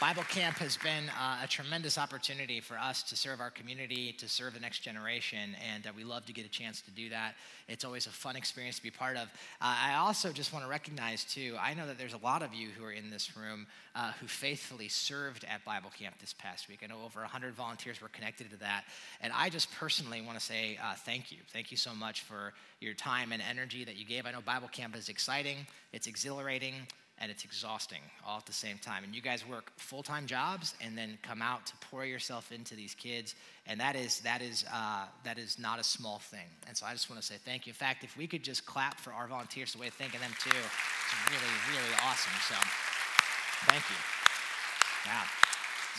Bible Camp has been uh, a tremendous opportunity for us to serve our community, to serve the next generation, and uh, we love to get a chance to do that. It's always a fun experience to be part of. Uh, I also just want to recognize, too, I know that there's a lot of you who are in this room uh, who faithfully served at Bible Camp this past week. I know over 100 volunteers were connected to that, and I just personally want to say uh, thank you. Thank you so much for your time and energy that you gave. I know Bible Camp is exciting, it's exhilarating and it's exhausting all at the same time. And you guys work full time jobs and then come out to pour yourself into these kids, and that is that is uh, that is not a small thing. And so I just want to say thank you. In fact, if we could just clap for our volunteers, the way of thanking them too, it's really really awesome. So thank you. Yeah.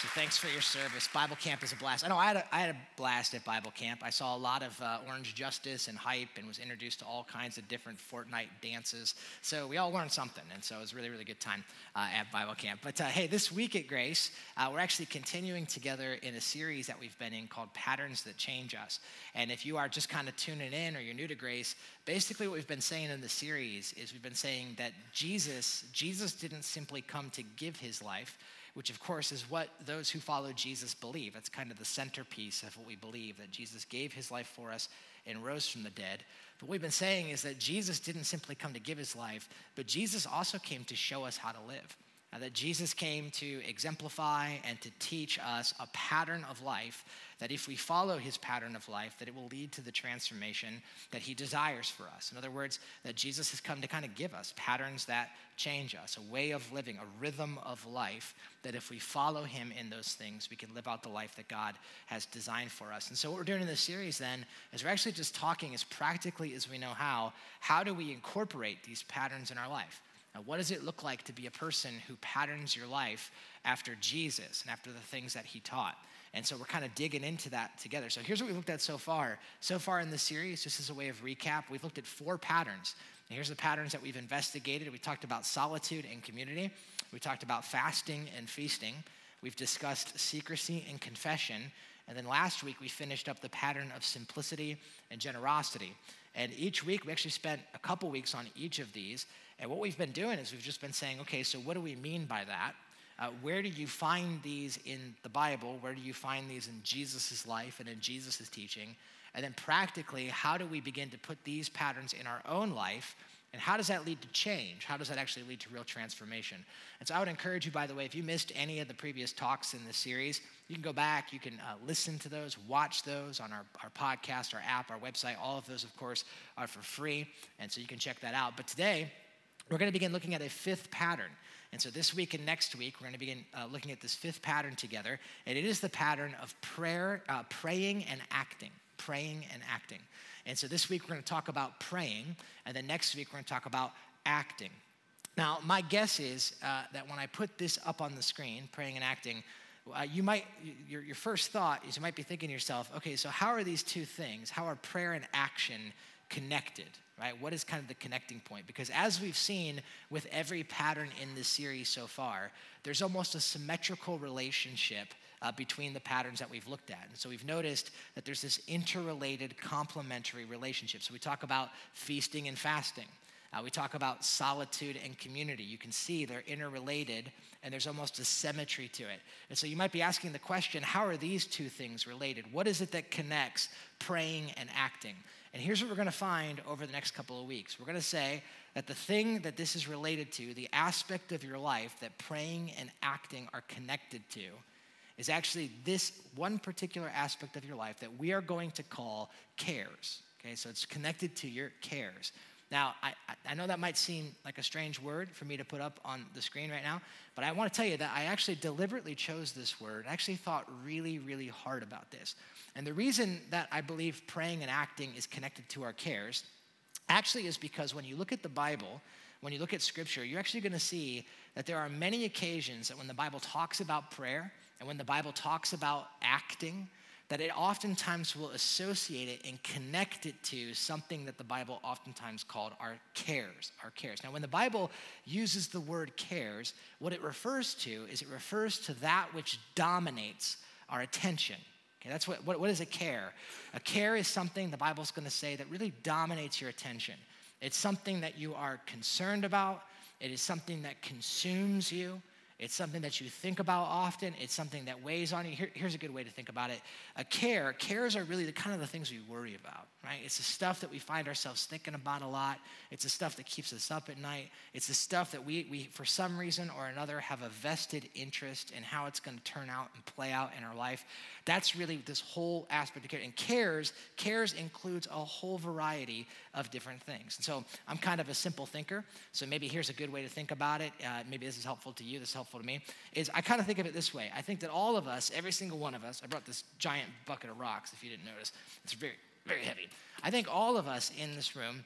So thanks for your service. Bible camp is a blast. I know I had a, I had a blast at Bible camp. I saw a lot of uh, Orange Justice and hype and was introduced to all kinds of different Fortnite dances. So we all learned something. And so it was really, really good time uh, at Bible camp. But uh, hey, this week at Grace, uh, we're actually continuing together in a series that we've been in called Patterns That Change Us. And if you are just kind of tuning in or you're new to Grace, basically what we've been saying in the series is we've been saying that Jesus, Jesus didn't simply come to give his life which of course is what those who follow Jesus believe. It's kind of the centerpiece of what we believe that Jesus gave his life for us and rose from the dead. But what we've been saying is that Jesus didn't simply come to give his life, but Jesus also came to show us how to live. Uh, that Jesus came to exemplify and to teach us a pattern of life that if we follow his pattern of life that it will lead to the transformation that he desires for us. In other words that jesus has come to kind of give us patterns that change us a way of living a rhythm of life that if we follow him in those things we can live out the life that god has designed for us. And so what we're doing in this series then is we're actually just talking as practically as we know how how do we incorporate these patterns in our life now, what does it look like to be a person who patterns your life after Jesus and after the things that he taught? And so we're kind of digging into that together. So here's what we've looked at so far. So far in the series, just as a way of recap, we've looked at four patterns. And here's the patterns that we've investigated. We talked about solitude and community. We talked about fasting and feasting. We've discussed secrecy and confession. And then last week, we finished up the pattern of simplicity and generosity. And each week, we actually spent a couple weeks on each of these. And what we've been doing is we've just been saying, okay, so what do we mean by that? Uh, where do you find these in the Bible? Where do you find these in Jesus' life and in Jesus' teaching? And then practically, how do we begin to put these patterns in our own life? And how does that lead to change? How does that actually lead to real transformation? And so I would encourage you, by the way, if you missed any of the previous talks in this series, you can go back, you can uh, listen to those, watch those on our, our podcast, our app, our website. All of those, of course, are for free. And so you can check that out. But today, we're going to begin looking at a fifth pattern. And so this week and next week, we're going to begin uh, looking at this fifth pattern together. And it is the pattern of prayer, uh, praying and acting. Praying and acting. And so this week, we're going to talk about praying. And then next week, we're going to talk about acting. Now, my guess is uh, that when I put this up on the screen, praying and acting, uh, you might your, your first thought is you might be thinking to yourself okay so how are these two things how are prayer and action connected right? What is kind of the connecting point? Because as we've seen with every pattern in this series so far, there's almost a symmetrical relationship uh, between the patterns that we've looked at. And so we've noticed that there's this interrelated complementary relationship. So we talk about feasting and fasting. Uh, we talk about solitude and community. You can see they're interrelated and there's almost a symmetry to it. And so you might be asking the question how are these two things related? What is it that connects praying and acting? And here's what we're going to find over the next couple of weeks. We're going to say that the thing that this is related to, the aspect of your life that praying and acting are connected to, is actually this one particular aspect of your life that we are going to call cares. Okay, so it's connected to your cares. Now, I, I know that might seem like a strange word for me to put up on the screen right now, but I want to tell you that I actually deliberately chose this word. I actually thought really, really hard about this. And the reason that I believe praying and acting is connected to our cares actually is because when you look at the Bible, when you look at scripture, you're actually going to see that there are many occasions that when the Bible talks about prayer and when the Bible talks about acting, that it oftentimes will associate it and connect it to something that the Bible oftentimes called our cares, our cares. Now, when the Bible uses the word cares, what it refers to is it refers to that which dominates our attention. Okay, that's what, what, what is a care? A care is something the Bible's to say that really dominates your attention. It's something that you are concerned about, it is something that consumes you, It's something that you think about often. It's something that weighs on you. Here, here's a good way to think about it. A care, cares are really the kind of the things we worry about, right? It's the stuff that we find ourselves thinking about a lot. It's the stuff that keeps us up at night. It's the stuff that we, we for some reason or another, have a vested interest in how it's going to turn out and play out in our life. That's really this whole aspect of care. And cares, cares includes a whole variety of different things. And so I'm kind of a simple thinker. So maybe here's a good way to think about it. Uh, maybe this is helpful to you. This is helpful helpful to me is I kind of think of it this way. I think that all of us, every single one of us, I brought this giant bucket of rocks, if you didn't notice. It's very, very heavy. I think all of us in this room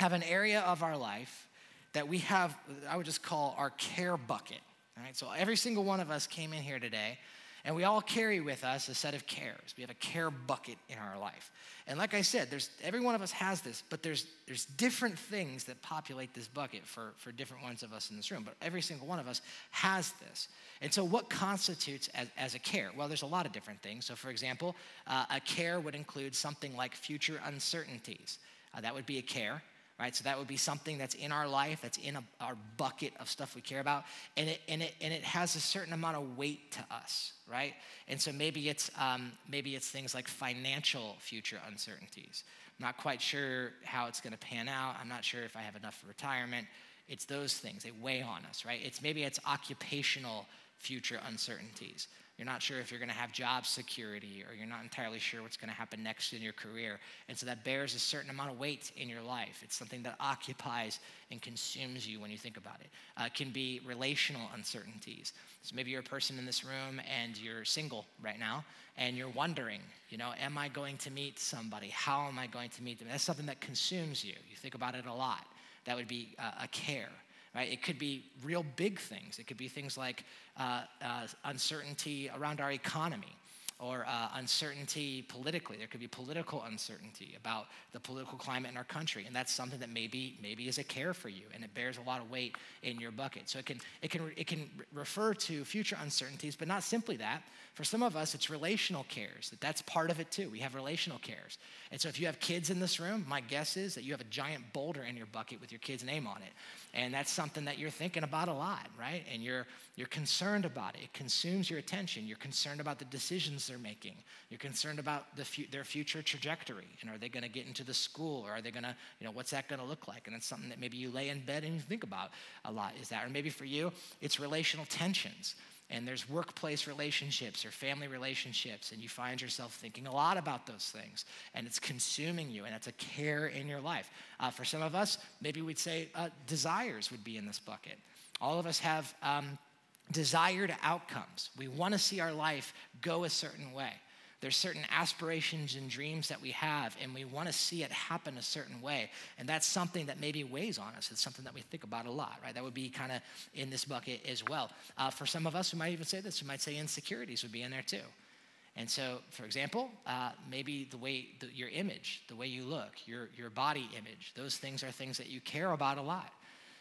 have an area of our life that we have, I would just call our care bucket. All right, so every single one of us came in here today and we all carry with us a set of cares. We have a care bucket in our life. And like I said, there's every one of us has this, but there's there's different things that populate this bucket for, for different ones of us in this room. But every single one of us has this. And so what constitutes as, as a care? Well, there's a lot of different things. So for example, uh, a care would include something like future uncertainties. Uh, that would be a care right? So that would be something that's in our life, that's in a, our bucket of stuff we care about, and it, and, it, and it has a certain amount of weight to us, right? And so maybe it's, um, maybe it's things like financial future uncertainties. I'm not quite sure how it's going to pan out. I'm not sure if I have enough for retirement. It's those things, they weigh on us, right? It's maybe it's occupational future uncertainties. You're not sure if you're going to have job security, or you're not entirely sure what's going to happen next in your career. And so that bears a certain amount of weight in your life. It's something that occupies and consumes you when you think about it. Uh, it can be relational uncertainties. So maybe you're a person in this room and you're single right now, and you're wondering, you know, am I going to meet somebody? How am I going to meet them? That's something that consumes you. You think about it a lot. That would be uh, a care right? It could be real big things. It could be things like uh, uh, uncertainty around our economy or uh, uncertainty politically. There could be political uncertainty about the political climate in our country, and that's something that maybe maybe is a care for you, and it bears a lot of weight in your bucket. So it can it can it can refer to future uncertainties, but not simply that. For some of us, it's relational cares. That that's part of it too. We have relational cares, and so if you have kids in this room, my guess is that you have a giant boulder in your bucket with your kid's name on it, and that's something that you're thinking about a lot, right? And you're you're concerned about it. It consumes your attention. You're concerned about the decisions they're making. You're concerned about the fu- their future trajectory. And are they going to get into the school or are they going to, you know, what's that going to look like? And it's something that maybe you lay in bed and you think about a lot. Is that, or maybe for you, it's relational tensions and there's workplace relationships or family relationships, and you find yourself thinking a lot about those things, and it's consuming you, and it's a care in your life. Uh, for some of us, maybe we'd say uh, desires would be in this bucket. All of us have um, desired outcomes. We want to see our life go a certain way. There's certain aspirations and dreams that we have, and we want to see it happen a certain way. And that's something that maybe weighs on us. It's something that we think about a lot, right? That would be kind of in this bucket as well. Uh, for some of us, we might even say this, we might say insecurities would be in there too. And so, for example, uh, maybe the way the, your image, the way you look, your, your body image, those things are things that you care about a lot.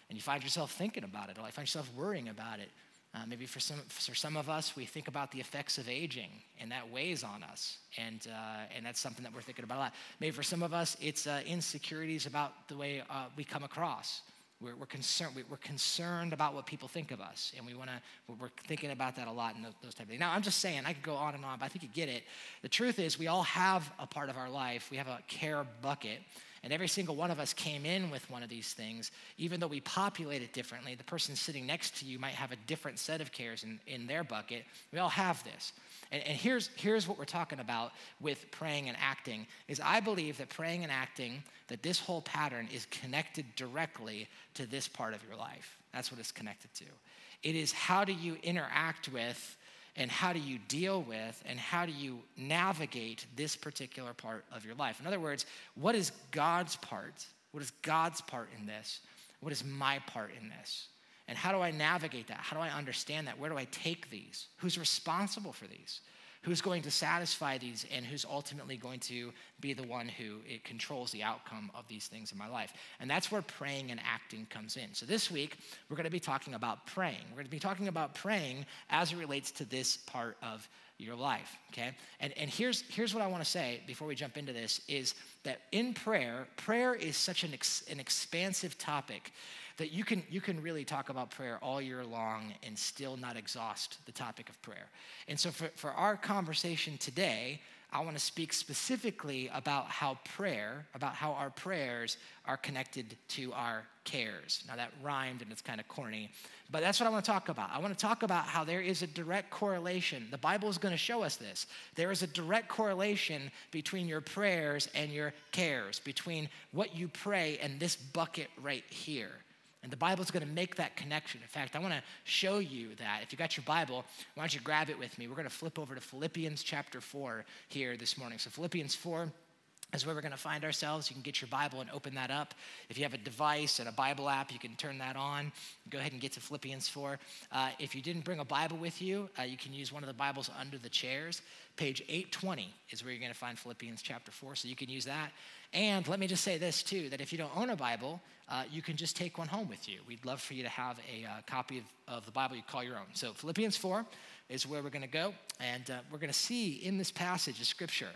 And you find yourself thinking about it, or you find yourself worrying about it. Uh, maybe for some, for some of us, we think about the effects of aging, and that weighs on us, and, uh, and that's something that we're thinking about a lot. Maybe for some of us, it's uh, insecurities about the way uh, we come across. We're, we're concerned. We're concerned about what people think of us, and we want to. We're thinking about that a lot and those type of things. Now, I'm just saying, I could go on and on, but I think you get it. The truth is, we all have a part of our life. We have a care bucket and every single one of us came in with one of these things. Even though we populate it differently, the person sitting next to you might have a different set of cares in, in their bucket. We all have this. And, and here's, here's what we're talking about with praying and acting is I believe that praying and acting, that this whole pattern is connected directly to this part of your life. That's what it's connected to. It is how do you interact with and how do you deal with and how do you navigate this particular part of your life? In other words, what is God's part? What is God's part in this? What is my part in this? And how do I navigate that? How do I understand that? Where do I take these? Who's responsible for these? Who's going to satisfy these and who's ultimately going to be the one who it controls the outcome of these things in my life. And that's where praying and acting comes in. So this week we're going to be talking about praying. We're going to be talking about praying as it relates to this part of your life, okay? And, and here's, here's what I want to say before we jump into this is that in prayer, prayer is such an, ex, an expansive topic that you can, you can really talk about prayer all year long and still not exhaust the topic of prayer. And so for, for our conversation today, I want to speak specifically about how prayer, about how our prayers are connected to our cares. Now, that rhymed and it's kind of corny, but that's what I want to talk about. I want to talk about how there is a direct correlation. The Bible is going to show us this. There is a direct correlation between your prayers and your cares, between what you pray and this bucket right here. And the Bible is going to make that connection. In fact, I want to show you that. If you got your Bible, why don't you grab it with me? We're going to flip over to Philippians chapter 4 here this morning. So, Philippians 4 is where we're going to find ourselves. You can get your Bible and open that up. If you have a device and a Bible app, you can turn that on. Go ahead and get to Philippians 4. Uh, if you didn't bring a Bible with you, uh, you can use one of the Bibles under the chairs. Page 820 is where you're going to find Philippians chapter 4, so you can use that. And let me just say this too that if you don't own a Bible, uh, you can just take one home with you. We'd love for you to have a uh, copy of, of the Bible you call your own. So, Philippians 4 is where we're going to go, and uh, we're going to see in this passage of Scripture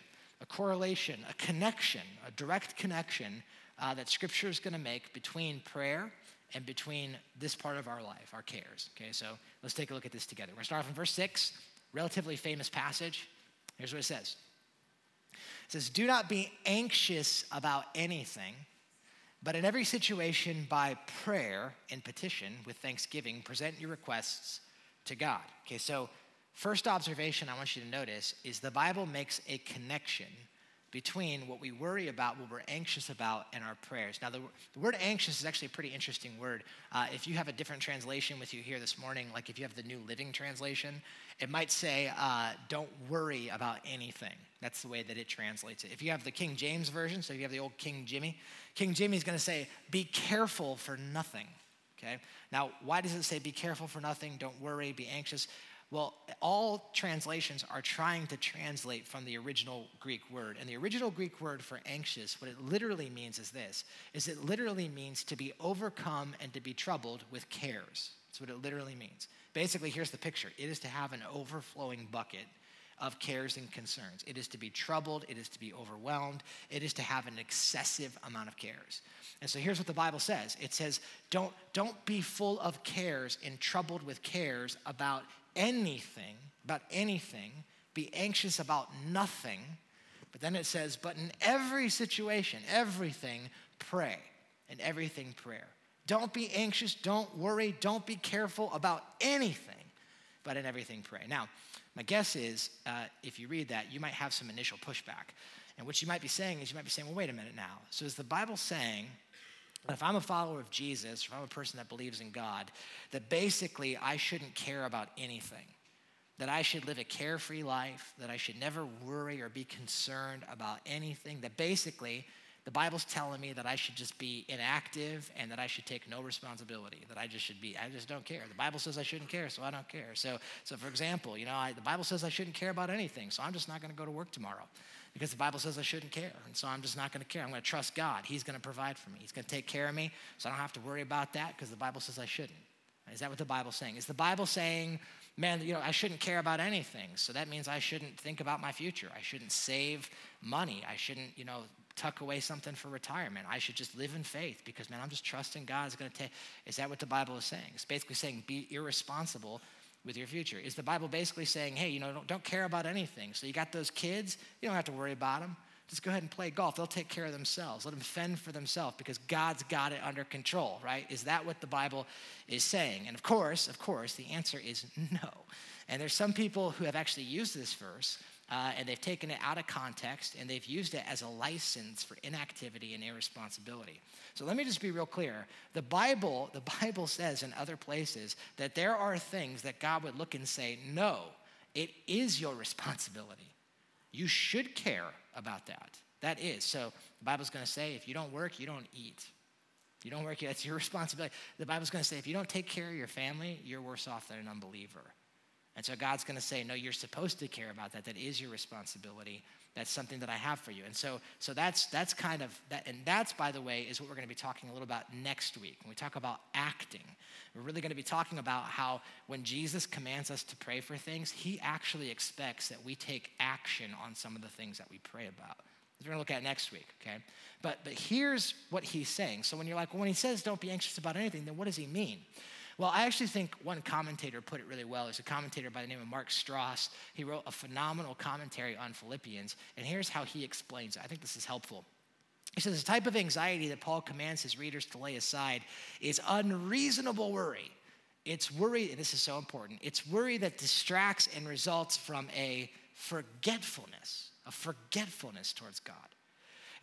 a correlation, a connection, a direct connection uh, that Scripture is going to make between prayer and between this part of our life, our cares. Okay, so let's take a look at this together. We're going to start off in verse 6, relatively famous passage. Here's what it says It says, Do not be anxious about anything but in every situation, by prayer and petition with thanksgiving, present your requests to God. Okay, so first observation I want you to notice is the Bible makes a connection between what we worry about, what we're anxious about, and our prayers. Now, the, the word anxious is actually a pretty interesting word. Uh, if you have a different translation with you here this morning, like if you have the New Living Translation, it might say, uh, don't worry about anything. That's the way that it translates it. If you have the King James Version, so if you have the old King Jimmy, King Jimmy's gonna say, be careful for nothing. Okay? Now, why does it say be careful for nothing? Don't worry, be anxious. Well, all translations are trying to translate from the original Greek word. And the original Greek word for anxious, what it literally means is this, is it literally means to be overcome and to be troubled with cares. That's what it literally means. Basically, here's the picture. It is to have an overflowing bucket of cares and concerns. It is to be troubled, it is to be overwhelmed, it is to have an excessive amount of cares. And so here's what the Bible says. It says, don't, don't be full of cares and troubled with cares about anything, about anything, be anxious about nothing. But then it says, but in every situation, everything, pray. In everything, prayer. Don't be anxious, don't worry, don't be careful about anything, but in everything, pray. Now, my guess is uh, if you read that, you might have some initial pushback. And what you might be saying is, you might be saying, well, wait a minute now. So is the Bible saying if I'm a follower of Jesus, if I'm a person that believes in God, that basically I shouldn't care about anything. That I should live a carefree life, that I should never worry or be concerned about anything. That basically, the Bible's telling me that I should just be inactive and that I should take no responsibility, that I just should be, I just don't care. The Bible says I shouldn't care, so I don't care. So, so for example, you know, I, the Bible says I shouldn't care about anything, so I'm just not going to go to work tomorrow because the Bible says I shouldn't care. And so I'm just not going to care. I'm going to trust God. He's going to provide for me, He's going to take care of me. So I don't have to worry about that because the Bible says I shouldn't. Is that what the Bible's saying? Is the Bible saying, man, you know, I shouldn't care about anything? So that means I shouldn't think about my future. I shouldn't save money. I shouldn't, you know, tuck away something for retirement. I should just live in faith because, man, I'm just trusting God's going to take. Is that what the Bible is saying? It's basically saying be irresponsible with your future? Is the Bible basically saying, hey, you know, don't, don't, care about anything? So you got those kids, you don't have to worry about them. Just go ahead and play golf. They'll take care of themselves. Let them fend for themselves because God's got it under control, right? Is that what the Bible is saying? And of course, of course, the answer is no. And there's some people who have actually used this verse uh, and they've taken it out of context and they've used it as a license for inactivity and irresponsibility. So let me just be real clear. The Bible, the Bible says in other places that there are things that God would look and say, no, it is your responsibility. You should care about that. That is. So the Bible's going to say if you don't work, you don't eat. You don't work, that's your responsibility. The Bible's going to say if you don't take care of your family, you're worse off than an unbeliever. And so God's going to say, no, you're supposed to care about that. That is your responsibility. That's something that I have for you. And so, so that's that's kind of that, and that's by the way is what we're going to be talking a little about next week when we talk about acting. We're really going to be talking about how when Jesus commands us to pray for things, he actually expects that we take action on some of the things that we pray about. We're going to look at next week, okay? But but here's what he's saying. So when you're like, well, when he says don't be anxious about anything, then what does he mean? Well, I actually think one commentator put it really well. There's a commentator by the name of Mark Strauss. He wrote a phenomenal commentary on Philippians, and here's how he explains it. I think this is helpful. He says the type of anxiety that Paul commands his readers to lay aside is unreasonable worry. It's worry, and this is so important, it's worry that distracts and results from a forgetfulness, a forgetfulness towards God.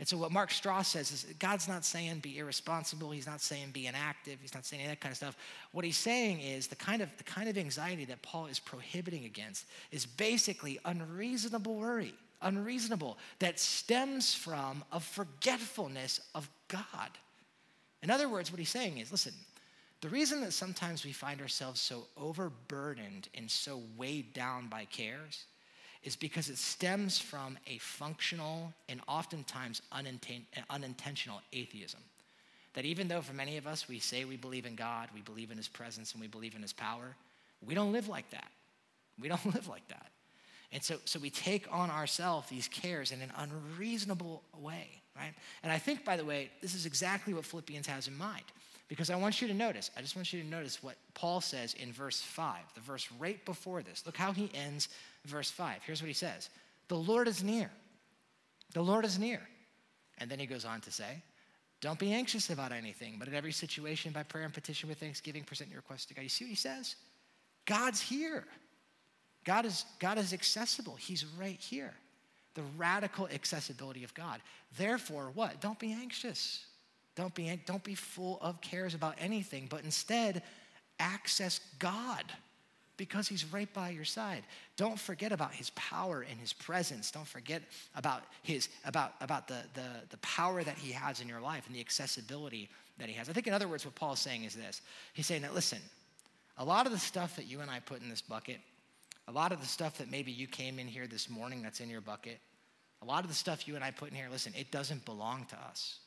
And so, what Mark Strauss says is God's not saying be irresponsible. He's not saying be inactive. He's not saying that kind of stuff. What he's saying is the kind of, the kind of anxiety that Paul is prohibiting against is basically unreasonable worry, unreasonable, that stems from a forgetfulness of God. In other words, what he's saying is listen, the reason that sometimes we find ourselves so overburdened and so weighed down by cares is because it stems from a functional and oftentimes unintentional atheism. That even though for many of us we say we believe in God, we believe in His presence, and we believe in His power, we don't live like that. We don't live like that. And so, so we take on ourselves these cares in an unreasonable way, right? And I think, by the way, this is exactly what Philippians has in mind. Because I want you to notice, I just want you to notice what Paul says in verse 5, the verse right before this. Look how he ends verse 5. Here's what he says The Lord is near. The Lord is near. And then he goes on to say, Don't be anxious about anything, but in every situation, by prayer and petition with thanksgiving, present your requests to God. You see what he says? God's here. God is, God is accessible. He's right here. The radical accessibility of God. Therefore, what? Don't be anxious. Don't be, don't be full of cares about anything, but instead access God because he's right by your side. Don't forget about his power and his presence. Don't forget about his about about the, the, the power that he has in your life and the accessibility that he has. I think in other words, what Paul's saying is this. He's saying that listen, a lot of the stuff that you and I put in this bucket, a lot of the stuff that maybe you came in here this morning that's in your bucket, a lot of the stuff you and I put in here, listen, it doesn't belong to us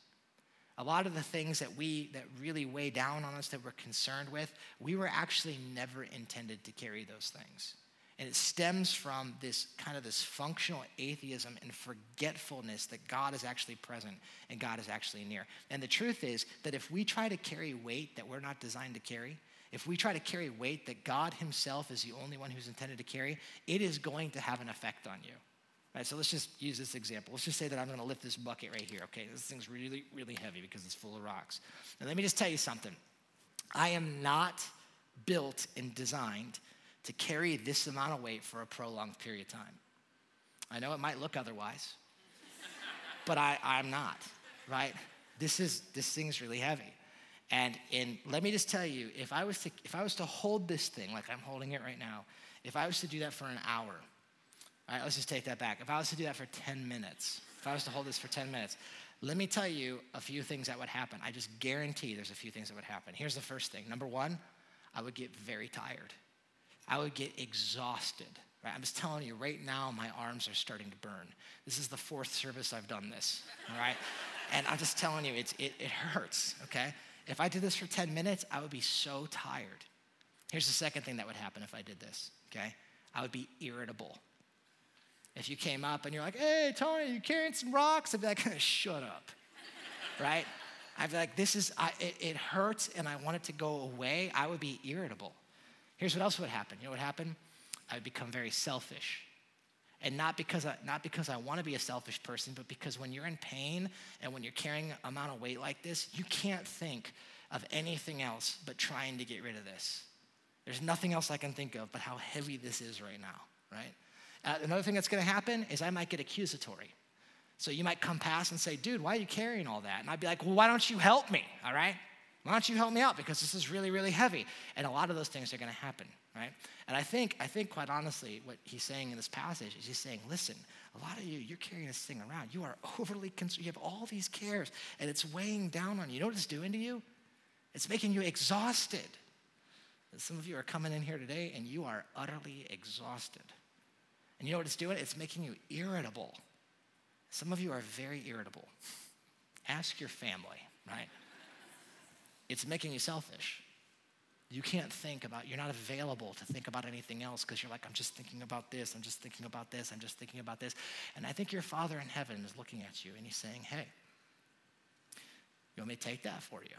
a lot of the things that we that really weigh down on us that we're concerned with we were actually never intended to carry those things. And it stems from this kind of this functional atheism and forgetfulness that god is actually present and god is actually near. And the truth is that if we try to carry weight that we're not designed to carry if we try to carry weight that god himself is the only one who's intended to carry it is going to have an effect on you So let's just use this example. Let's just say that I'm going to lift this bucket right here. Okay, this thing's really, really heavy because it's full of rocks. And let me just tell you something. I am not built and designed to carry this amount of weight for a prolonged period of time. I know it might look otherwise, but I, I'm not, right? This is this thing's really heavy. And and let me just tell you, if I was to if I was to hold this thing like I'm holding it right now, if I was to do that for an hour, all right, let's just take that back. If I was to do that for 10 minutes, if I was to hold this for 10 minutes, let me tell you a few things that would happen. I just guarantee there's a few things that would happen. Here's the first thing. Number one, I would get very tired. I would get exhausted. Right? I'm just telling you, right now, my arms are starting to burn. This is the fourth service I've done this, all right? and I'm just telling you, it, it hurts, okay? If I did this for 10 minutes, I would be so tired. Here's the second thing that would happen if I did this, okay? I would be irritable. If you came up and you're like, hey, Tony, you carrying some rocks? I'd be like, shut up, right? I'd be like, this is, I, it, it hurts and I want it to go away. I would be irritable. Here's what else would happen. You know what happened? I would become very selfish. And not because, I, not because I want to be a selfish person, but because when you're in pain and when you're carrying an amount of weight like this, you can't think of anything else but trying to get rid of this. There's nothing else I can think of but how heavy this is right now, right? Uh, another thing that's going to happen is I might get accusatory. So you might come past and say, dude, why are you carrying all that? And I'd be like, well, why don't you help me? All right? Why don't you help me out? Because this is really, really heavy. And a lot of those things are going to happen, right? And I think, I think quite honestly, what he's saying in this passage is he's saying, listen, a lot of you, you're carrying this thing around. You are overly concerned. You have all these cares, and it's weighing down on you. You know what it's doing to you? It's making you exhausted. Some of you are coming in here today and you are utterly exhausted. And you know what it's doing? It's making you irritable. Some of you are very irritable. Ask your family, right? It's making you selfish. You can't think about, you're not available to think about anything else because you're like, I'm just thinking about this, I'm just thinking about this, I'm just thinking about this. And I think your Father in heaven is looking at you and he's saying, Hey, you want me to take that for you?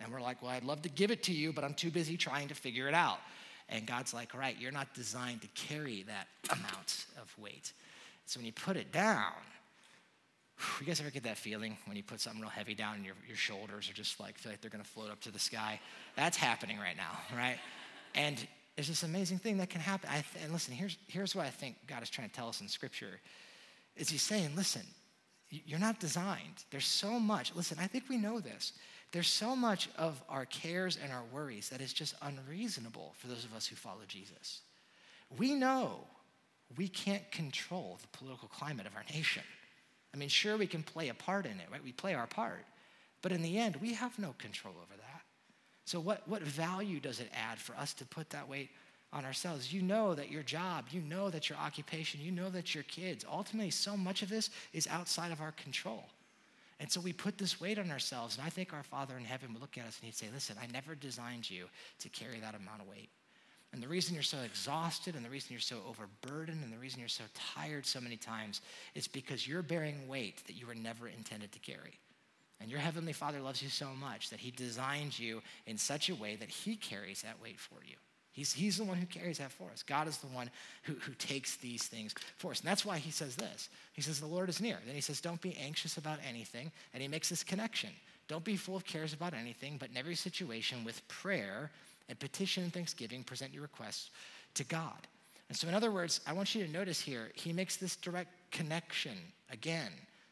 And we're like, Well, I'd love to give it to you, but I'm too busy trying to figure it out. And God's like, All right, you're not designed to carry that amount of weight. So when you put it down, you guys ever get that feeling when you put something real heavy down and your, your shoulders are just like, feel like they're gonna float up to the sky? That's happening right now, right? And there's this amazing thing that can happen. Th- and listen, here's, here's what I think God is trying to tell us in Scripture. Is He's saying, listen, you're not designed. There's so much. Listen, I think we know this. There's so much of our cares and our worries that is just unreasonable for those of us who follow Jesus. We know we can't control the political climate of our nation. I mean, sure, we can play a part in it, right? We play our part. But in the end, we have no control over that. So, what, what value does it add for us to put that weight on ourselves? You know that your job, you know that your occupation, you know that your kids, ultimately, so much of this is outside of our control. And so we put this weight on ourselves. And I think our Father in heaven would look at us and he'd say, Listen, I never designed you to carry that amount of weight. And the reason you're so exhausted and the reason you're so overburdened and the reason you're so tired so many times is because you're bearing weight that you were never intended to carry. And your Heavenly Father loves you so much that He designed you in such a way that He carries that weight for you. He's, he's the one who carries that for us. God is the one who, who takes these things for us. And that's why he says this. He says, The Lord is near. Then he says, Don't be anxious about anything. And he makes this connection. Don't be full of cares about anything, but in every situation, with prayer and petition and thanksgiving, present your requests to God. And so, in other words, I want you to notice here, he makes this direct connection again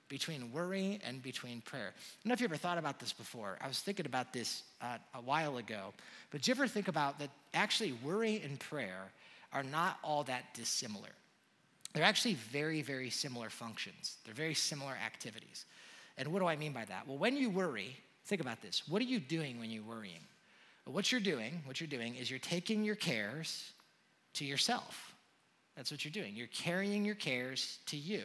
between worry and between prayer. I don't know if you ever thought about this before. I was thinking about this uh, a while ago. But did you ever think about that actually worry and prayer are not all that dissimilar? They're actually very, very similar functions, they're very similar activities. And what do I mean by that? Well, when you worry, think about this. What are you doing when you're worrying? what you're doing, what you're doing is you're taking your cares to yourself. That's what you're doing. You're carrying your cares to you.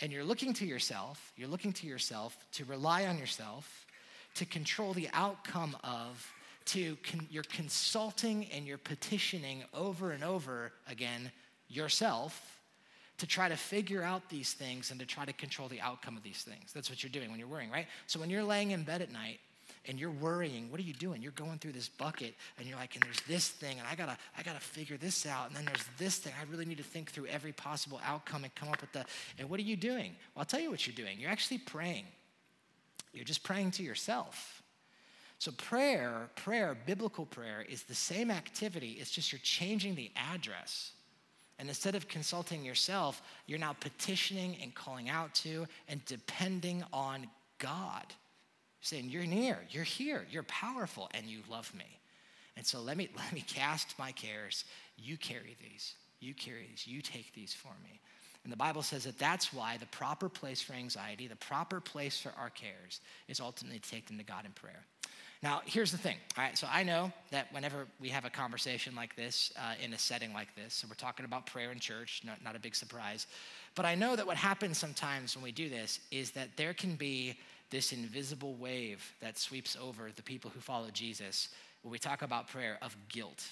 And you're looking to yourself, you're looking to yourself to rely on yourself, to control the outcome of, to con- you're consulting and you're petitioning over and over again yourself to try to figure out these things and to try to control the outcome of these things. That's what you're doing when you're worrying, right? So when you're laying in bed at night and you're worrying, what are you doing? You're going through this bucket and you're like, and there's this thing, and I gotta, I gotta figure this out, and then there's this thing. I really need to think through every possible outcome and come up with the, and what are you doing? Well, I'll tell you what you're doing. You're actually praying. You're just praying to yourself. So prayer, prayer, biblical prayer is the same activity, it's just you're changing the address. And instead of consulting yourself, you're now petitioning and calling out to and depending on God saying, You're near, you're here, you're powerful, and you love me. And so let me, let me cast my cares. You carry these. You carry these. You take these for me. And the Bible says that that's why the proper place for anxiety, the proper place for our cares, is ultimately to take them to God in prayer. Now, here's the thing. All right, so I know that whenever we have a conversation like this uh, in a setting like this, so we're talking about prayer in church, not, not a big surprise, but I know that what happens sometimes when we do this is that there can be this invisible wave that sweeps over the people who follow Jesus when we talk about prayer of guilt,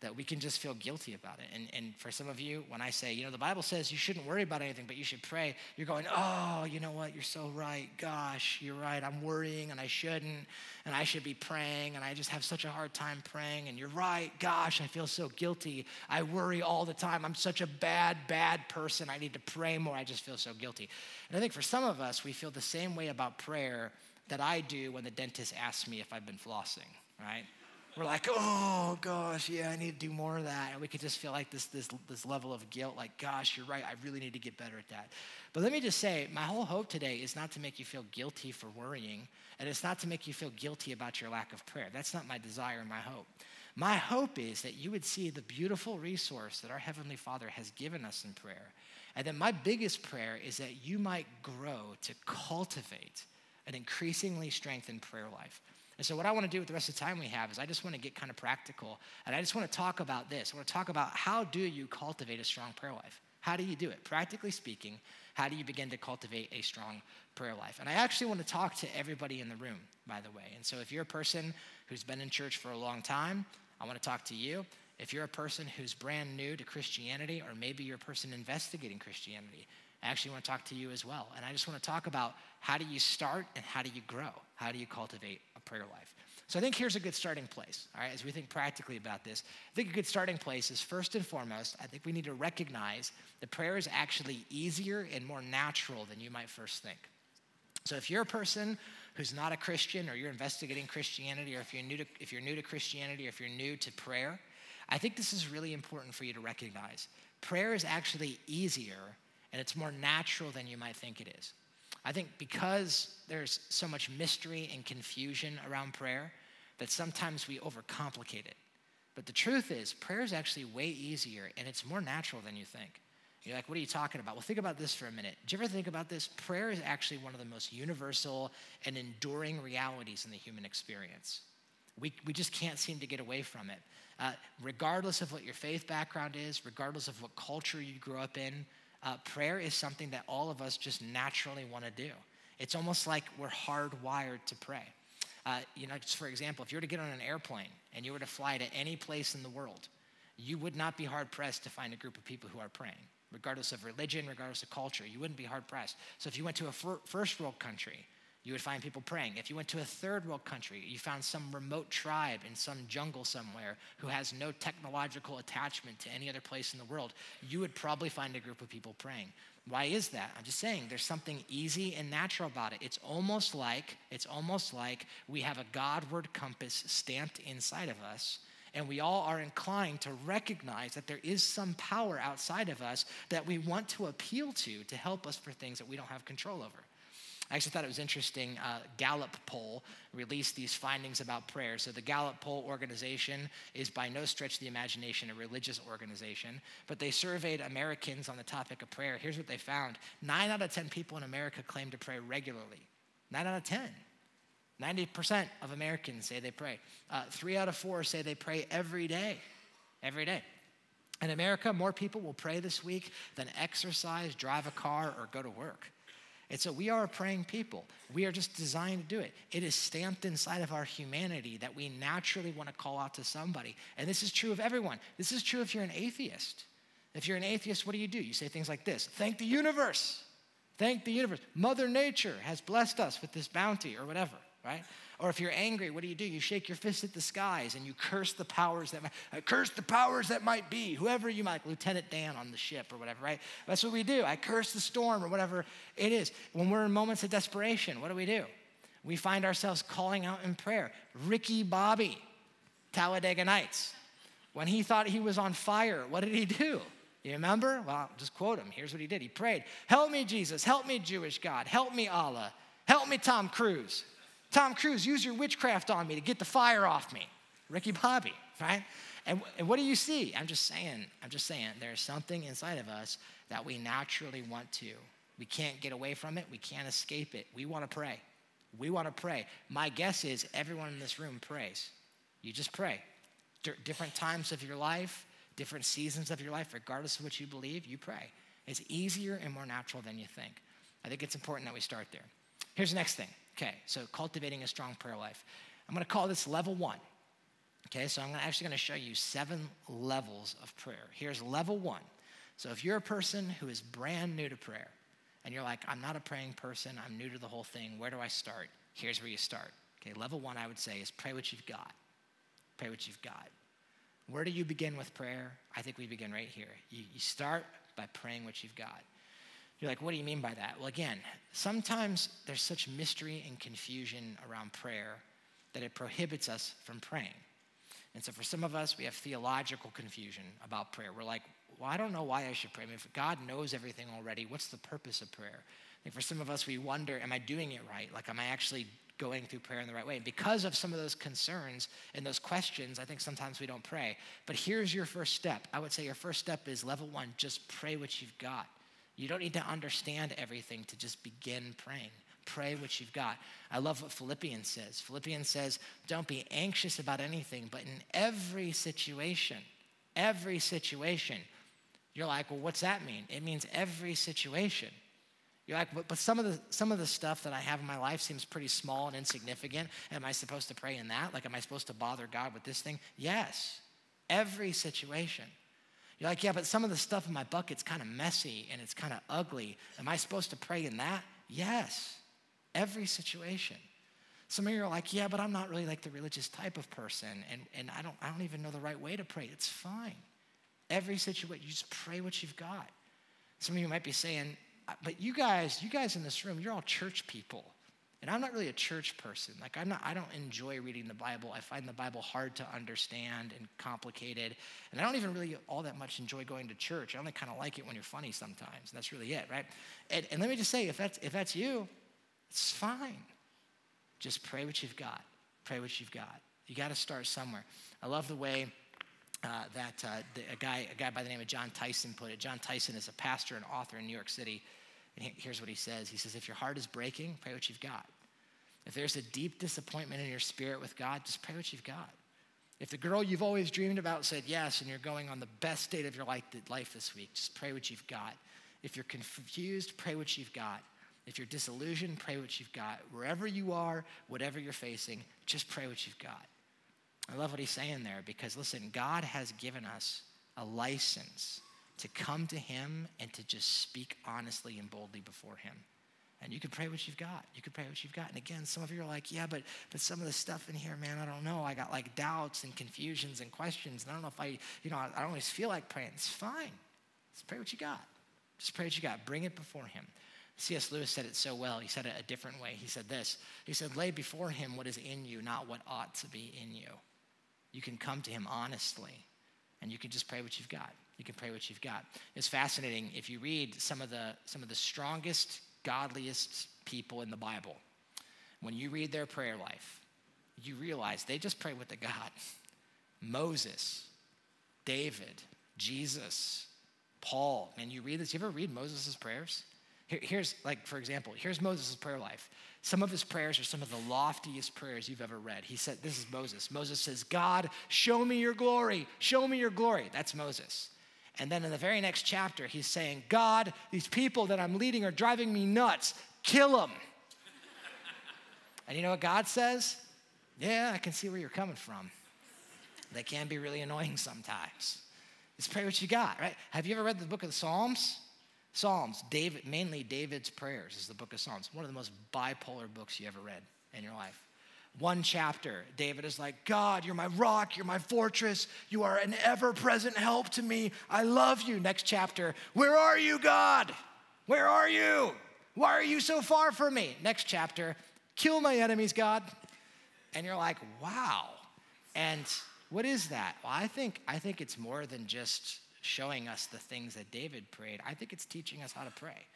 that we can just feel guilty about it. And, and for some of you, when I say, you know, the Bible says you shouldn't worry about anything, but you should pray, you're going, oh, you know what? You're so right. Gosh, you're right. I'm worrying and I shouldn't, and I should be praying, and I just have such a hard time praying. And you're right. Gosh, I feel so guilty. I worry all the time. I'm such a bad, bad person. I need to pray more. I just feel so guilty. And I think for some of us, we feel the same way about prayer that I do when the dentist asks me if I've been flossing, right? We're like, oh gosh, yeah, I need to do more of that. And we could just feel like this, this, this level of guilt, like, gosh, you're right, I really need to get better at that. But let me just say, my whole hope today is not to make you feel guilty for worrying, and it's not to make you feel guilty about your lack of prayer. That's not my desire and my hope. My hope is that you would see the beautiful resource that our Heavenly Father has given us in prayer. And then my biggest prayer is that you might grow to cultivate an increasingly strengthened prayer life And so, what I want to do with the rest of the time we have is I just want to get kind of practical. And I just want to talk about this. I want to talk about how do you cultivate a strong prayer life? How do you do it? Practically speaking, how do you begin to cultivate a strong prayer life? And I actually want to talk to everybody in the room, by the way. And so, if you're a person who's been in church for a long time, I want to talk to you. If you're a person who's brand new to Christianity, or maybe you're a person investigating Christianity, I actually want to talk to you as well. And I just want to talk about how do you start and how do you grow? How do you cultivate prayer life? So I think here's a good starting place, all right, as we think practically about this. I think a good starting place is first and foremost, I think we need to recognize that prayer is actually easier and more natural than you might first think. So if you're a person who's not a Christian or you're investigating Christianity or if you're new to, if you're new to Christianity or if you're new to prayer, I think this is really important for you to recognize. Prayer is actually easier and it's more natural than you might think it is. I think because there's so much mystery and confusion around prayer that sometimes we overcomplicate it. But the truth is, prayer is actually way easier and it's more natural than you think. You're like, what are you talking about? Well, think about this for a minute. Did you ever think about this? Prayer is actually one of the most universal and enduring realities in the human experience. We, we just can't seem to get away from it. Uh, regardless of what your faith background is, regardless of what culture you grew up in, uh, prayer is something that all of us just naturally want to do. It's almost like we're hardwired to pray. Uh, you know, just for example, if you were to get on an airplane and you were to fly to any place in the world, you would not be hard pressed to find a group of people who are praying, regardless of religion, regardless of culture. You wouldn't be hard pressed. So if you went to a fir- first world country you would find people praying. If you went to a third world country, you found some remote tribe in some jungle somewhere who has no technological attachment to any other place in the world, you would probably find a group of people praying. Why is that? I'm just saying there's something easy and natural about it. It's almost like it's almost like we have a Godward compass stamped inside of us and we all are inclined to recognize that there is some power outside of us that we want to appeal to to help us for things that we don't have control over. I actually thought it was interesting. Uh, Gallup poll released these findings about prayer. So, the Gallup poll organization is by no stretch of the imagination a religious organization, but they surveyed Americans on the topic of prayer. Here's what they found nine out of 10 people in America claim to pray regularly. Nine out of 10. 90% of Americans say they pray. Uh, three out of four say they pray every day. Every day. In America, more people will pray this week than exercise, drive a car, or go to work. And so we are a praying people. We are just designed to do it. It is stamped inside of our humanity that we naturally want to call out to somebody. And this is true of everyone. This is true if you're an atheist. If you're an atheist, what do you do? You say things like this Thank the universe. Thank the universe. Mother Nature has blessed us with this bounty or whatever, right? Or if you're angry, what do you do? You shake your fist at the skies and you curse the powers that might, uh, curse the powers that might be, whoever you might, Lieutenant Dan on the ship or whatever, right? That's what we do. I curse the storm or whatever it is. When we're in moments of desperation, what do we do? We find ourselves calling out in prayer. Ricky Bobby, Talladega Nights. When he thought he was on fire, what did he do? You remember? Well, I'll just quote him. Here's what he did. He prayed, Help me, Jesus. Help me, Jewish God. Help me, Allah. Help me, Tom Cruise. Tom Cruise, use your witchcraft on me to get the fire off me. Ricky Bobby, right? And, and what do you see? I'm just saying, I'm just saying, there's something inside of us that we naturally want to. We can't get away from it, we can't escape it. We want to pray. We want to pray. My guess is everyone in this room prays. You just pray. D- different times of your life, different seasons of your life, regardless of what you believe, you pray. It's easier and more natural than you think. I think it's important that we start there. Here's the next thing Okay, so cultivating a strong prayer life. I'm going to call this level one. Okay, so I'm actually going to show you seven levels of prayer. Here's level one. So if you're a person who is brand new to prayer and you're like, I'm not a praying person, I'm new to the whole thing, where do I start? Here's where you start. Okay, level one, I would say, is pray what you've got. Pray what you've got. Where do you begin with prayer? I think we begin right here. You, you start by praying what you've got. You're like, what do you mean by that? Well, again, sometimes there's such mystery and confusion around prayer that it prohibits us from praying. And so for some of us, we have theological confusion about prayer. We're like, well, I don't know why I should pray. I mean, if God knows everything already, what's the purpose of prayer? And for some of us, we wonder, am I doing it right? Like, am I actually going through prayer in the right way? And because of some of those concerns and those questions, I think sometimes we don't pray. But here's your first step. I would say your first step is level one, just pray what you've got. You don't need to understand everything to just begin praying. pray what you've got. I love what Philippians says. Philippians says, don't be anxious about anything, but in every situation, every situation, you're like, well, what's that mean? It means every situation. You're like, but, but some of the some of the stuff that I have in my life seems pretty small and insignificant. Am I supposed to pray in that? Like, am I supposed to bother God with this thing? Yes. Every situation. You're like, yeah, but some of the stuff in my bucket's kind of messy and it's kind of ugly. Am I supposed to pray in that? Yes. Every situation. Some of you are like, yeah, but I'm not really like the religious type of person, and, and I don't I don't even know the right way to pray. It's fine. Every situation, you just pray what you've got. Some of you might be saying, uh, but you guys, you guys in this room, you're all church people. And I'm not really a church person. Like I'm not I don't enjoy reading the Bible. I find the Bible hard to understand and complicated. And I don't even really all that much enjoy going to church. I only kind of like it when you're funny sometimes. That's really it, right? And, and let me just say, if that's if that's you, it's fine. Just pray what you've got. Pray what you've got. You got to start somewhere. I love the way uh, that uh, the, a guy a guy by the name of Jon Tyson put it. Jon Tyson is a pastor and author in New York City. And here's what he says He says, If your heart is breaking, pray what you've got. If there's a deep disappointment in your spirit with God, just pray what you've got. If the girl you've always dreamed about said yes and you're going on the best date of your life, life this week, just pray what you've got. If you're confused, pray what you've got. If you're disillusioned, pray what you've got. Wherever you are, whatever you're facing, just pray what you've got. I love what he's saying there because listen, God has given us a license to come to Him and to just speak honestly and boldly before Him. And you can pray what you've got. You can pray what you've got. And again, some of you are like, yeah, but but some of the stuff in here, man, I don't know. I got like doubts and confusions and questions. And I don't know if I, you know, I, I don't always feel like praying. It's fine. Just pray what you got. Just pray what you got. Bring it before Him. C.S. Lewis said it so well. He said it a different way. He said this He said, Lay before Him what is in you, not what ought to be in you. You can come to Him honestly, and you can just pray what you've got you can pray what you've got. It's fascinating if you read some of the some of the strongest, godliest people in the Bible. When you read their prayer life, you realize they just pray with the God. Moses, David, Jesus, Paul. And you read this. You ever read Moses' prayers? Here, here's, like, for example, here's Moses' prayer life. Some of his prayers are some of the loftiest prayers you've ever read. He said, This is Moses. Moses says, God, show me your glory. Show me your glory. That's Moses. And then in the very next chapter, he's saying, God, these people that I'm leading are driving me nuts. Kill them. and you know what God says? Yeah, I can see where you're coming from. They can be really annoying sometimes. Just pray what you got, right? Have you ever read the book of the Psalms? Psalms, David, mainly David's prayers is the book of Psalms. One of the most bipolar books you ever read in your life one chapter, David is like, God, you're my rock, you're my fortress, you are an ever present help to me. I love you. Next chapter, where are you, God? Where are you? Why are you so far from me? Next chapter, kill my enemies, God. And you're like, wow. And what is that? Well, I think, I think it's more than just showing us the things that David prayed. I think it's teaching us how to pray.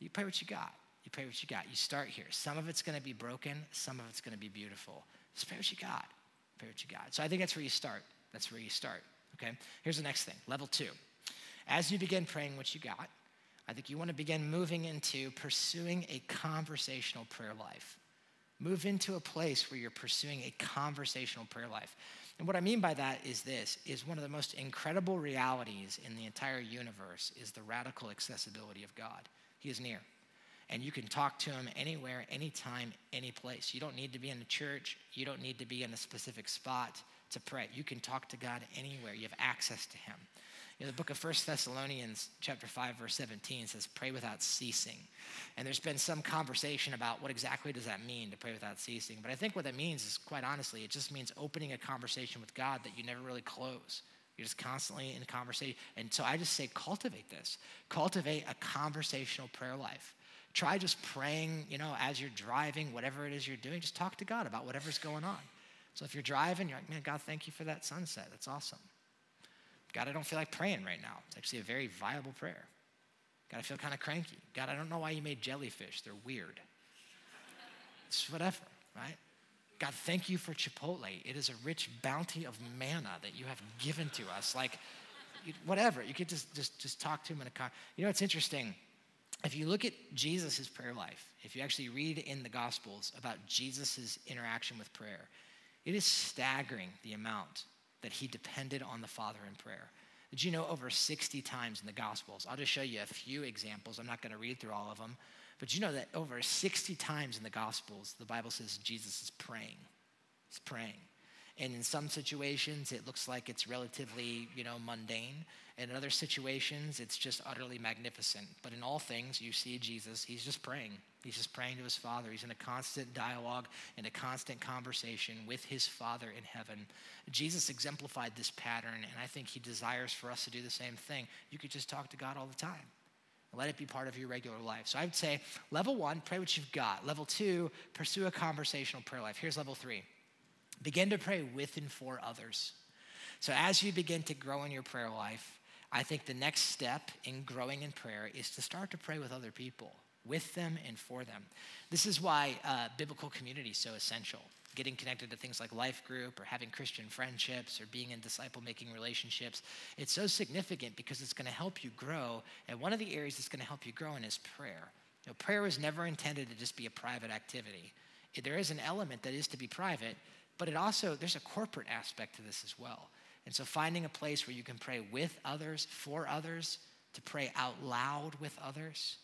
You pray what you got. You pray what you got. You start here. Some of it's going to be broken, some of it's going to be beautiful. Just pray what you got. Pray what you got. So I think that's where you start. That's where you start. Okay? Here's the next thing level two. As you begin praying what you got, I think you want to begin moving into pursuing a conversational prayer life. Move into a place where you're pursuing a conversational prayer life. And what I mean by that is this is one of the most incredible realities in the entire universe is the radical accessibility of God. He is near and you can talk to him anywhere, anytime, any place. You don't need to be in a church, you don't need to be in a specific spot to pray. You can talk to God anywhere. You have access to him. You know, the book of First Thessalonians, chapter 5, verse 17 says, pray without ceasing. And there's been some conversation about what exactly does that mean to pray without ceasing. But I think what that means is, quite honestly, it just means opening a conversation with God that you never really close. You're just constantly in conversation. And so I just say, cultivate this. Cultivate a conversational prayer life. Try just praying, you know, as you're driving, whatever it is you're doing, just talk to God about whatever's going on. So if you're driving, you're like, man, God, thank you for that sunset. That's awesome. God, I don't feel like praying right now. It's actually a very viable prayer. God, I feel kind of cranky. God, I don't know why you made jellyfish. They're weird. It's whatever, right? God, thank you for Chipotle. It is a rich bounty of manna that you have given to us. Like, whatever. You could just just just talk to him in a car. You know, it's interesting if you look at Jesus' prayer life, if you actually read in the Gospels about Jesus' interaction with prayer, it is staggering the amount that he depended on the Father in prayer. Did you know over 60 times in the Gospels? I'll just show you a few examples. I'm not going to read through all of them. But you know that over 60 times in the Gospels, the Bible says Jesus is praying. He's praying. And in some situations, it looks like it's relatively, you know, mundane. And in other situations, it's just utterly magnificent. But in all things, you see Jesus, he's just praying. He's just praying to his Father. He's in a constant dialogue and a constant conversation with his Father in heaven. Jesus exemplified this pattern, and I think he desires for us to do the same thing. You could just talk to God all the time. Let it be part of your regular life. So I would say level one, pray what you've got. Level two, pursue a conversational prayer life. Here's level three begin to pray with and for others. So as you begin to grow in your prayer life, I think the next step in growing in prayer is to start to pray with other people, with them and for them. This is why uh, biblical community is so essential. Getting connected to things like life group or having Christian friendships or being in disciple making relationships. It's so significant because it's going to help you grow. And one of the areas that's going to help you grow in is prayer. You know, prayer was never intended to just be a private activity. There is an element that is to be private, but it also, there's a corporate aspect to this as well. And so finding a place where you can pray with others, for others, to pray out loud with others.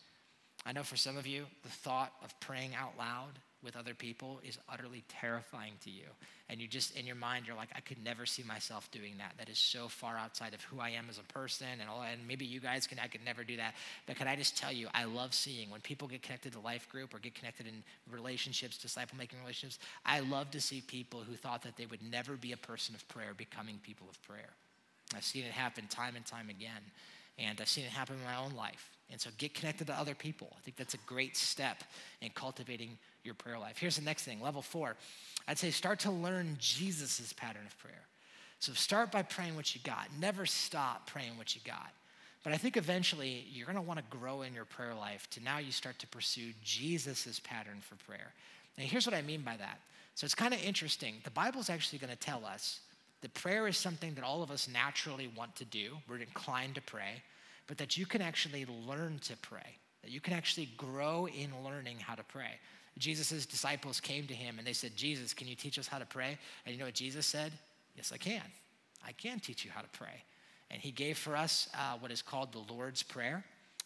I know for some of you, the thought of praying out loud with other people is utterly terrifying to you. And you just, in your mind, you're like, I could never see myself doing that. That is so far outside of who I am as a person. And, all, and maybe you guys can, I could never do that. But can I just tell you, I love seeing when people get connected to life group or get connected in relationships, disciple making relationships, I love to see people who thought that they would never be a person of prayer becoming people of prayer. I've seen it happen time and time again. And I've seen it happen in my own life. And so get connected to other people. I think that's a great step in cultivating your prayer life. Here's the next thing level four. I'd say start to learn Jesus' pattern of prayer. So start by praying what you got. Never stop praying what you got. But I think eventually you're going to want to grow in your prayer life to now you start to pursue Jesus' pattern for prayer. And here's what I mean by that. So it's kind of interesting. The Bible's actually going to tell us that prayer is something that all of us naturally want to do. We're inclined to pray, but that you can actually learn to pray, that you can actually grow in learning how to pray. Jesus' disciples came to him and they said, Jesus, can you teach us how to pray? And you know what Jesus said? Yes, I can. I can teach you how to pray. And he gave for us uh, what is called the Lord's Prayer.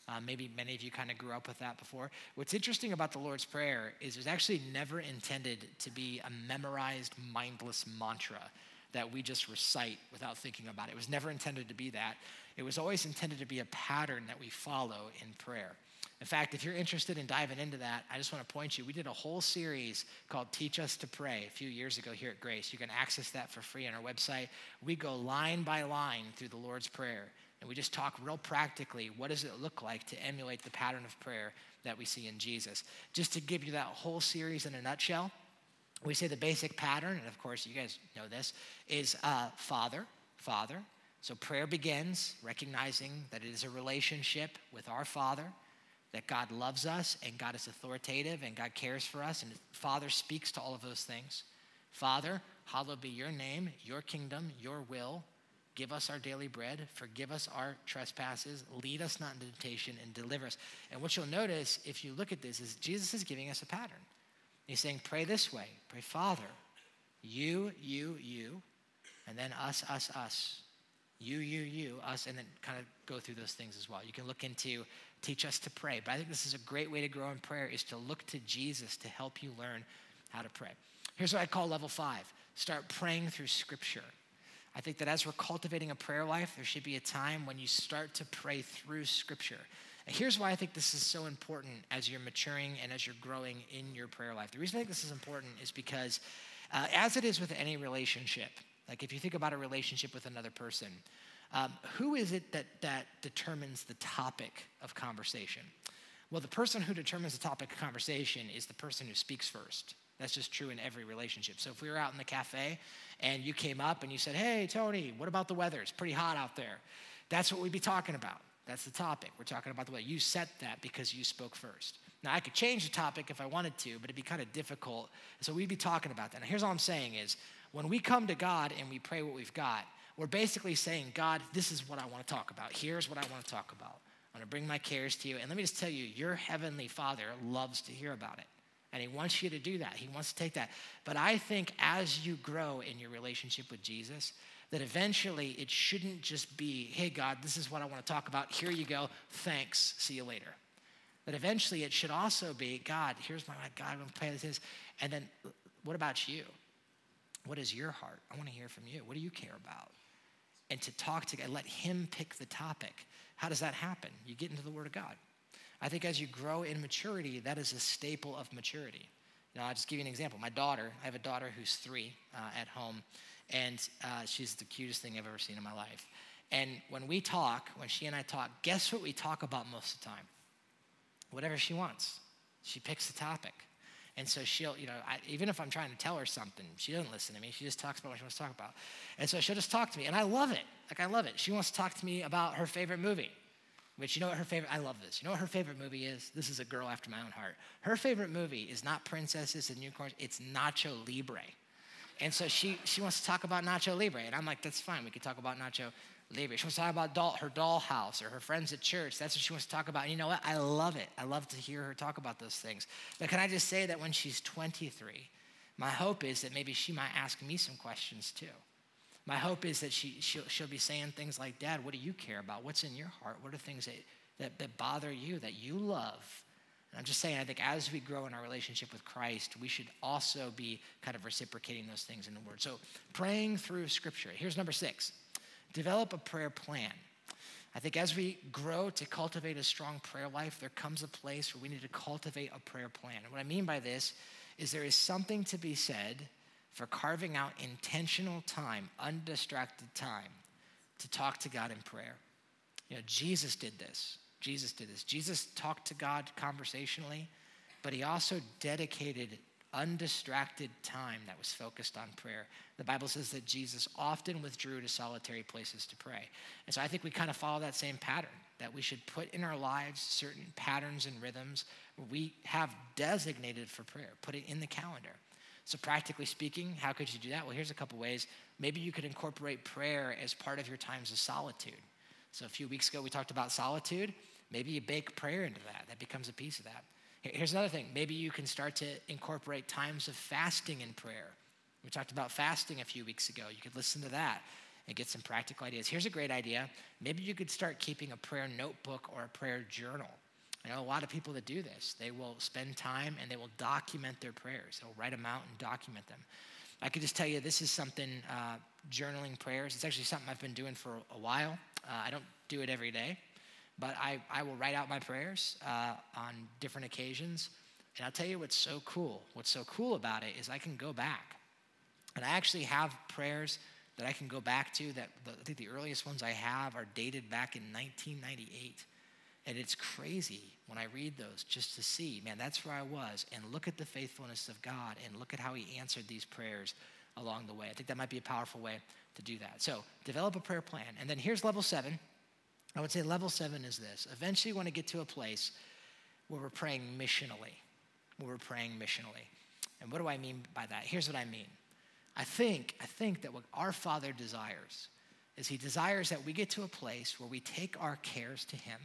Uh, maybe many of you kind of grew up with that before. What's interesting about the Lord's Prayer is it was actually never intended to be a memorized, mindless mantra that we just recite without thinking about it. It was never intended to be that. It was always intended to be a pattern that we follow in prayer. In fact, if you're interested in diving into that, I just want to point you. We did a whole series called Teach Us to Pray a few years ago here at Grace. You can access that for free on our website. We go line by line through the Lord's Prayer, and we just talk real practically what does it look like to emulate the pattern of prayer that we see in Jesus. Just to give you that whole series in a nutshell, we say the basic pattern, and of course you guys know this, is uh, Father, Father. So prayer begins recognizing that it is a relationship with our Father that God loves us and God is authoritative and God cares for us, and Father speaks to all of those things. Father, hallowed be your name, your kingdom, your will. Give us our daily bread, forgive us our trespasses, lead us not into temptation, and deliver us. And what you'll notice if you look at this is Jesus is giving us a pattern. He's saying, Pray this way pray, Father, you, you, you, and then us, us, us. You, you, you, us, and then kind of go through those things as well. You can look into teach us to pray. But I think this is a great way to grow in prayer is to look to Jesus to help you learn how to pray. Here's what I call level five start praying through scripture. I think that as we're cultivating a prayer life, there should be a time when you start to pray through scripture. Here's why I think this is so important as you're maturing and as you're growing in your prayer life. The reason I think this is important is because, uh, as it is with any relationship, like if you think about a relationship with another person, um, who is it that, that determines the topic of conversation? Well, the person who determines the topic of conversation is the person who speaks first. That's just true in every relationship. So if we were out in the cafe and you came up and you said, Hey, Tony, what about the weather? It's pretty hot out there. That's what we'd be talking about. That's the topic. We're talking about the weather. You set that because you spoke first. Now, I could change the topic if I wanted to, but it'd be kind of difficult. So we'd be talking about that. Now, here's all I'm saying is when we come to God and we pray what we've got, we're basically saying, God, this is what I want to talk about. Here's what I want to talk about. I'm going to bring my cares to you. And let me just tell you, your heavenly Father loves to hear about it. And he wants you to do that. He wants to take that. But I think as you grow in your relationship with Jesus, that eventually it shouldn't just be, hey, God, this is what I want to talk about. Here you go. Thanks. See you later. That eventually it should also be, God, here's my God, I'm going to pay this. And then what about you? What is your heart? I want to hear from you. What do you care about? And to talk to God, let Him pick the topic. How does that happen? You get into the Word of God. I think as you grow in maturity, that is a staple of maturity. Now, I'll just give you an example. My daughter, I have a daughter who's three uh, at home, and uh, she's the cutest thing I've ever seen in my life. And when we talk, when she and I talk, guess what we talk about most of the time? Whatever she wants. She picks the topic. And so she'll, you know, I, even if I'm trying to tell her something, she doesn't listen to me. She just talks about what she wants to talk about. And so she'll just talk to me. And I love it. Like, I love it. She wants to talk to me about her favorite movie. Which, you know what her favorite, I love this. You know what her favorite movie is? This is a girl after my own heart. Her favorite movie is not Princesses and Unicorns, it's Nacho Libre. And so she, she wants to talk about Nacho Libre. And I'm like, that's fine. We can talk about Nacho Libre. She wants to talk about doll, her dollhouse or her friends at church. That's what she wants to talk about. And you know what? I love it. I love to hear her talk about those things. But can I just say that when she's 23, my hope is that maybe she might ask me some questions too. My hope is that she, she'll, she'll be saying things like, Dad, what do you care about? What's in your heart? What are things that, that, that bother you, that you love? And I'm just saying, I think as we grow in our relationship with Christ, we should also be kind of reciprocating those things in the Word. So, praying through Scripture. Here's number six develop a prayer plan. I think as we grow to cultivate a strong prayer life, there comes a place where we need to cultivate a prayer plan. And what I mean by this is there is something to be said for carving out intentional time, undistracted time to talk to God in prayer. You know, Jesus did this. Jesus did this. Jesus talked to God conversationally, but he also dedicated undistracted time that was focused on prayer. The Bible says that Jesus often withdrew to solitary places to pray. And so I think we kind of follow that same pattern that we should put in our lives certain patterns and rhythms we have designated for prayer, put it in the calendar. So, practically speaking, how could you do that? Well, here's a couple ways. Maybe you could incorporate prayer as part of your times of solitude. So, a few weeks ago, we talked about solitude. Maybe you bake prayer into that, that becomes a piece of that. Here's another thing maybe you can start to incorporate times of fasting in prayer. We talked about fasting a few weeks ago. You could listen to that and get some practical ideas. Here's a great idea. Maybe you could start keeping a prayer notebook or a prayer journal. I know a lot of people that do this. They will spend time and they will document their prayers. They'll write them out and document them. I could just tell you this is something, uh, journaling prayers. It's actually something I've been doing for a while. Uh, I don't do it every day, but I, I will write out my prayers uh, on different occasions. And I'll tell you what's so cool. What's so cool about it is I can go back. And I actually have prayers that I can go back to that the, I think the earliest ones I have are dated back in 1998. And it's crazy when I read those just to see, man, that's where I was. And look at the faithfulness of God and look at how He answered these prayers along the way. I think that might be a powerful way to do that. So, develop a prayer plan. And then here's level seven. I would say level seven is this. Eventually, you want to get to a place where we're praying missionally, where we're praying missionally. And what do I mean by that? Here's what I mean. I think, I think that what our Father desires is He desires that we get to a place where we take our cares to Him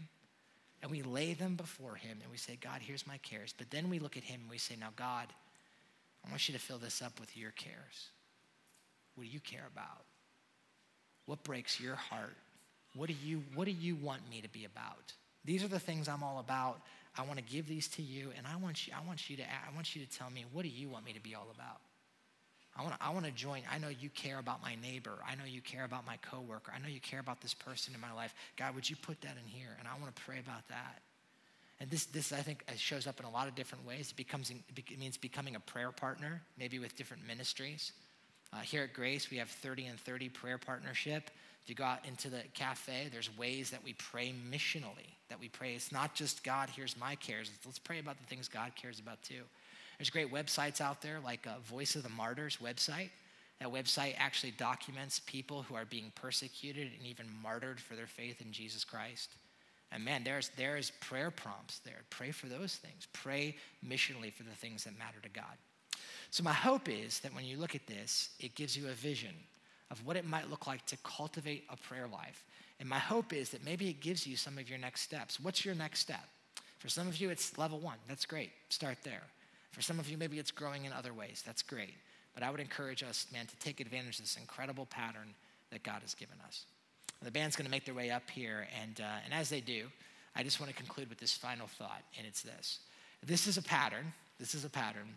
and we lay them before Him and we say, God, here's my cares. But then we look at Him and we say, Now, God, I want you to fill this up with your cares. What do you care about? What breaks your heart? What do you, what do you want me to be about? These are the things I'm all about. I want to give these to you, and I want you, I want you to, I want you to tell me, what do you want me to be all about? I want, to, I want to join. I know you care about my neighbor. I know you care about my coworker. I know you care about this person in my life. God, would you put that in here? And I want to pray about that. And this, this I think, shows up in a lot of different ways. It, becomes, it means becoming a prayer partner, maybe with different ministries. Uh, here at Grace, we have 30 and 30 prayer partnership. You go out into the cafe, there's ways that we pray missionally, that we pray. It's not just God, here's my cares. Let's pray about the things God cares about too. There's great websites out there like uh, Voice of the Martyrs website. That website actually documents people who are being persecuted and even martyred for their faith in Jesus Christ. And man, there's, there's prayer prompts there. Pray for those things. Pray missionally for the things that matter to God. So, my hope is that when you look at this, it gives you a vision of what it might look like to cultivate a prayer life. And my hope is that maybe it gives you some of your next steps. What's your next step? For some of you, it's level one. That's great. Start there. For some of you, maybe it's growing in other ways. That's great. But I would encourage us, man, to take advantage of this incredible pattern that God has given us. The band's going to make their way up here, and, uh, and as they do, I just want to conclude with this final thought, and it's this. This is a pattern, this is a pattern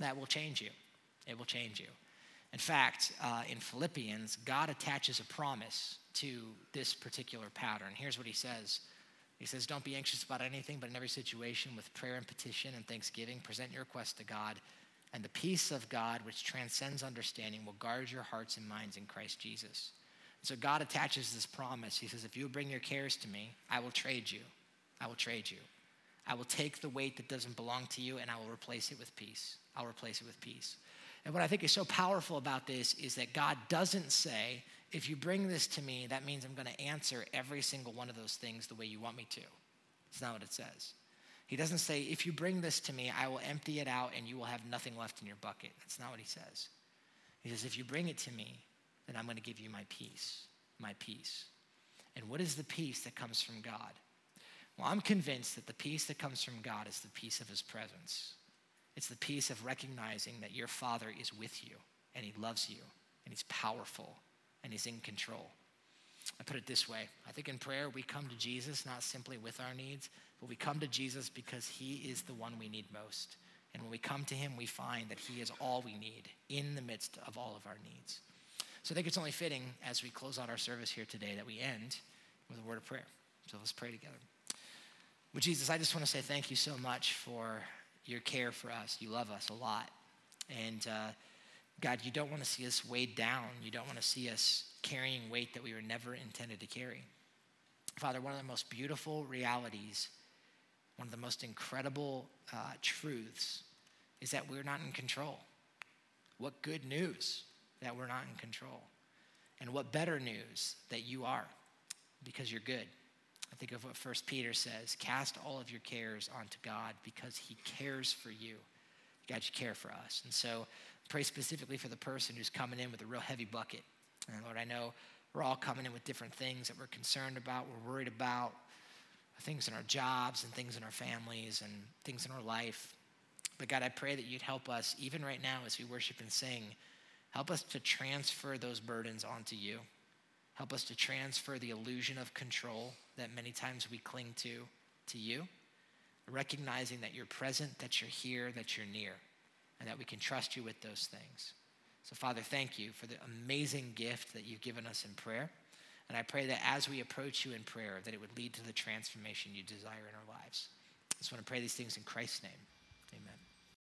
that will change you. It will change you. In fact, uh, in Philippians, God attaches a promise to this particular pattern. Here's what he says He says, Don't be anxious about anything, but in every situation, with prayer and petition and thanksgiving, present your request to God, and the peace of God, which transcends understanding, will guard your hearts and minds in Christ Jesus. So God attaches this promise. He says, If you bring your cares to me, I will trade you. I will trade you. I will take the weight that doesn't belong to you and I will replace it with peace. I'll replace it with peace. And what I think is so powerful about this is that God doesn't say, if you bring this to me, that means I'm going to answer every single one of those things the way you want me to. It's not what it says. He doesn't say, if you bring this to me, I will empty it out and you will have nothing left in your bucket. That's not what he says. He says, if you bring it to me, then I'm going to give you my peace, my peace. And what is the peace that comes from God? Well, I'm convinced that the peace that comes from God is the peace of his presence. It's the peace of recognizing that your Father is with you and He loves you and He's powerful and He's in control. I put it this way I think in prayer we come to Jesus not simply with our needs, but we come to Jesus because He is the one we need most. And when we come to Him, we find that He is all we need in the midst of all of our needs. So I think it's only fitting as we close out our service here today that we end with a word of prayer. So let's pray together. Well, Jesus, I just want to say thank you so much for your care for us. You love us a lot. And uh, God, you don't want to see us weighed down. You don't want to see us carrying weight that we were never intended to carry. Father, one of the most beautiful realities, one of the most incredible uh, truths is that we're not in control. What good news that we're not in control. And what better news that you are because you're good. I think of what First Peter says cast all of your cares onto God because he cares for you. God, you care for us. And so pray specifically for the person who's coming in with a real heavy bucket. And Lord, I know we're all coming in with different things that we're concerned about, we're worried about, things in our jobs and things in our families and things in our life. But God, I pray that you'd help us, even right now as we worship and sing, help us to transfer those burdens onto you. Help us to transfer the illusion of control that many times we cling to to you, recognizing that you're present, that you're here, that you're near, and that we can trust you with those things. So, Father, thank you for the amazing gift that you've given us in prayer. And I pray that as we approach you in prayer, that it would lead to the transformation you desire in our lives. I just want to pray these things in Christ's name.